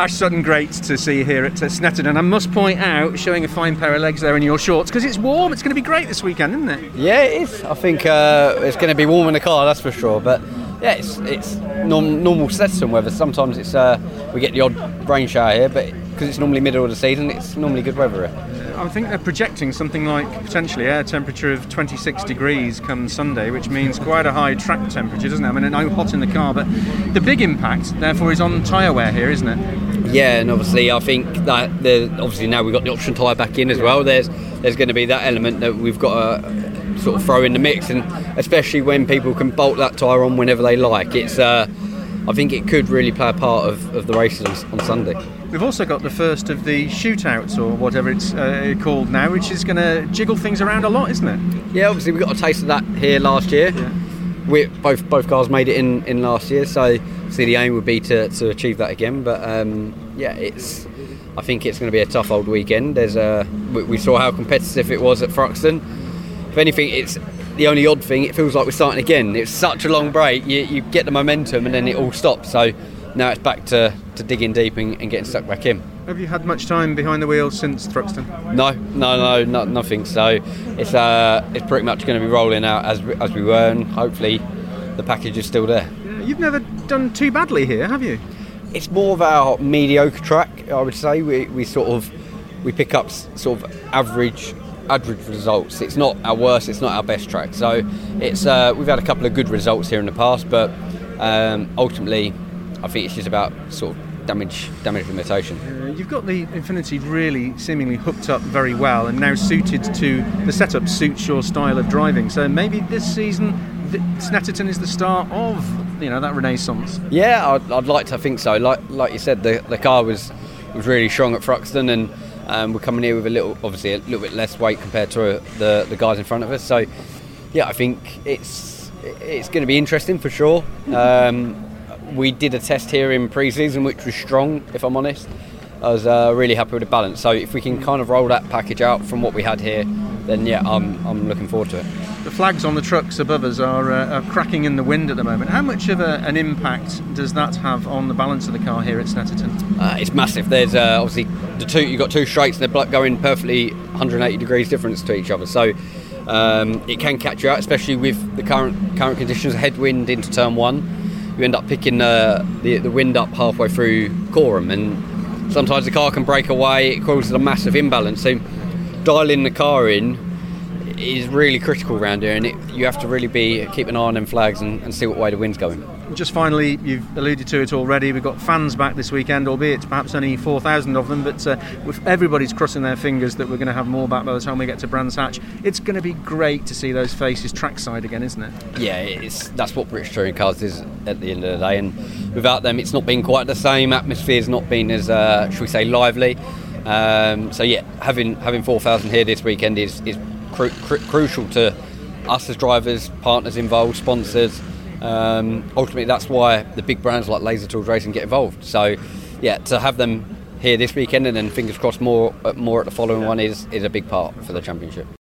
Ash Sutton, great to see you here at uh, Snetterton. And I must point out, showing a fine pair of legs there in your shorts, because it's warm. It's going to be great this weekend, isn't it? Yeah, it is. I think uh, it's going to be warm in the car, that's for sure. But yeah, it's it's norm- normal Snetterton weather. Sometimes it's uh, we get the odd rain shower here, but because it's normally middle of the season, it's normally good weather here. I think they're projecting something like potentially air temperature of 26 degrees come Sunday, which means quite a high track temperature, doesn't it? I mean, I know hot in the car, but the big impact, therefore, is on tyre wear here, isn't it? Yeah, and obviously, I think that the obviously now we've got the option tyre back in as well. There's there's going to be that element that we've got to sort of throw in the mix, and especially when people can bolt that tyre on whenever they like, it's. Uh, I think it could really play a part of, of the races on, on Sunday. We've also got the first of the shootouts, or whatever it's uh, called now, which is going to jiggle things around a lot, isn't it? Yeah, obviously we got a taste of that here last year. Yeah. We both both cars made it in, in last year, so see the aim would be to, to achieve that again. But um, yeah, it's I think it's going to be a tough old weekend. There's a we, we saw how competitive it was at Thruxton. If anything, it's the only odd thing. It feels like we're starting again. It's such a long break. You, you get the momentum and then it all stops. So now it's back to, to digging deep and, and getting stuck back in. Have you had much time behind the wheel since Thruxton? No, no, no, no nothing. So it's uh, it's pretty much going to be rolling out as we, as we were, and hopefully the package is still there. Yeah, You've never done too badly here, have you? It's more of our mediocre track, I would say. We, we sort of we pick up sort of average average results. It's not our worst, it's not our best track. So it's uh, we've had a couple of good results here in the past, but um, ultimately, I think it's just about sort of damage damage limitation. Uh, you've got the Infiniti really seemingly hooked up very well and now suited to the setup suits your style of driving. So maybe this season, Snetterton is the start of you know that renaissance. Yeah, I'd, I'd like to think so. Like like you said, the, the car was was really strong at Thruxton, and um, we're coming here with a little, obviously a little bit less weight compared to uh, the the guys in front of us. So yeah, I think it's it's going to be interesting for sure. Um, we did a test here in pre-season, which was strong, if I'm honest. I was uh, really happy with the balance. So if we can kind of roll that package out from what we had here, then yeah, I'm I'm looking forward to it. The flags on the trucks above us are, uh, are cracking in the wind at the moment. How much of a, an impact does that have on the balance of the car here at Snetterton? Uh, it's massive. There's uh, obviously the two. You've got two straights. And they're going perfectly 180 degrees difference to each other. So um, it can catch you out, especially with the current current conditions. Headwind into turn one, you end up picking uh, the the wind up halfway through Coram, and sometimes the car can break away. It causes a massive imbalance. So dialing the car in is really critical around here, and it, you have to really be keep an eye on them flags and, and see what way the wind's going. Just finally, you've alluded to it already. We've got fans back this weekend, albeit perhaps only 4,000 of them, but uh, with everybody's crossing their fingers that we're going to have more back by the time we get to Brands Hatch. It's going to be great to see those faces trackside again, isn't it? yeah, it's that's what British touring cars is at the end of the day, and without them, it's not been quite the same. Atmosphere's not been as, uh, should we say, lively. Um, so yeah, having having four thousand here this weekend is is cru- cru- crucial to us as drivers, partners involved, sponsors. Um, ultimately, that's why the big brands like Laser Tools Racing get involved. So yeah, to have them here this weekend and then fingers crossed more more at the following one is is a big part for the championship.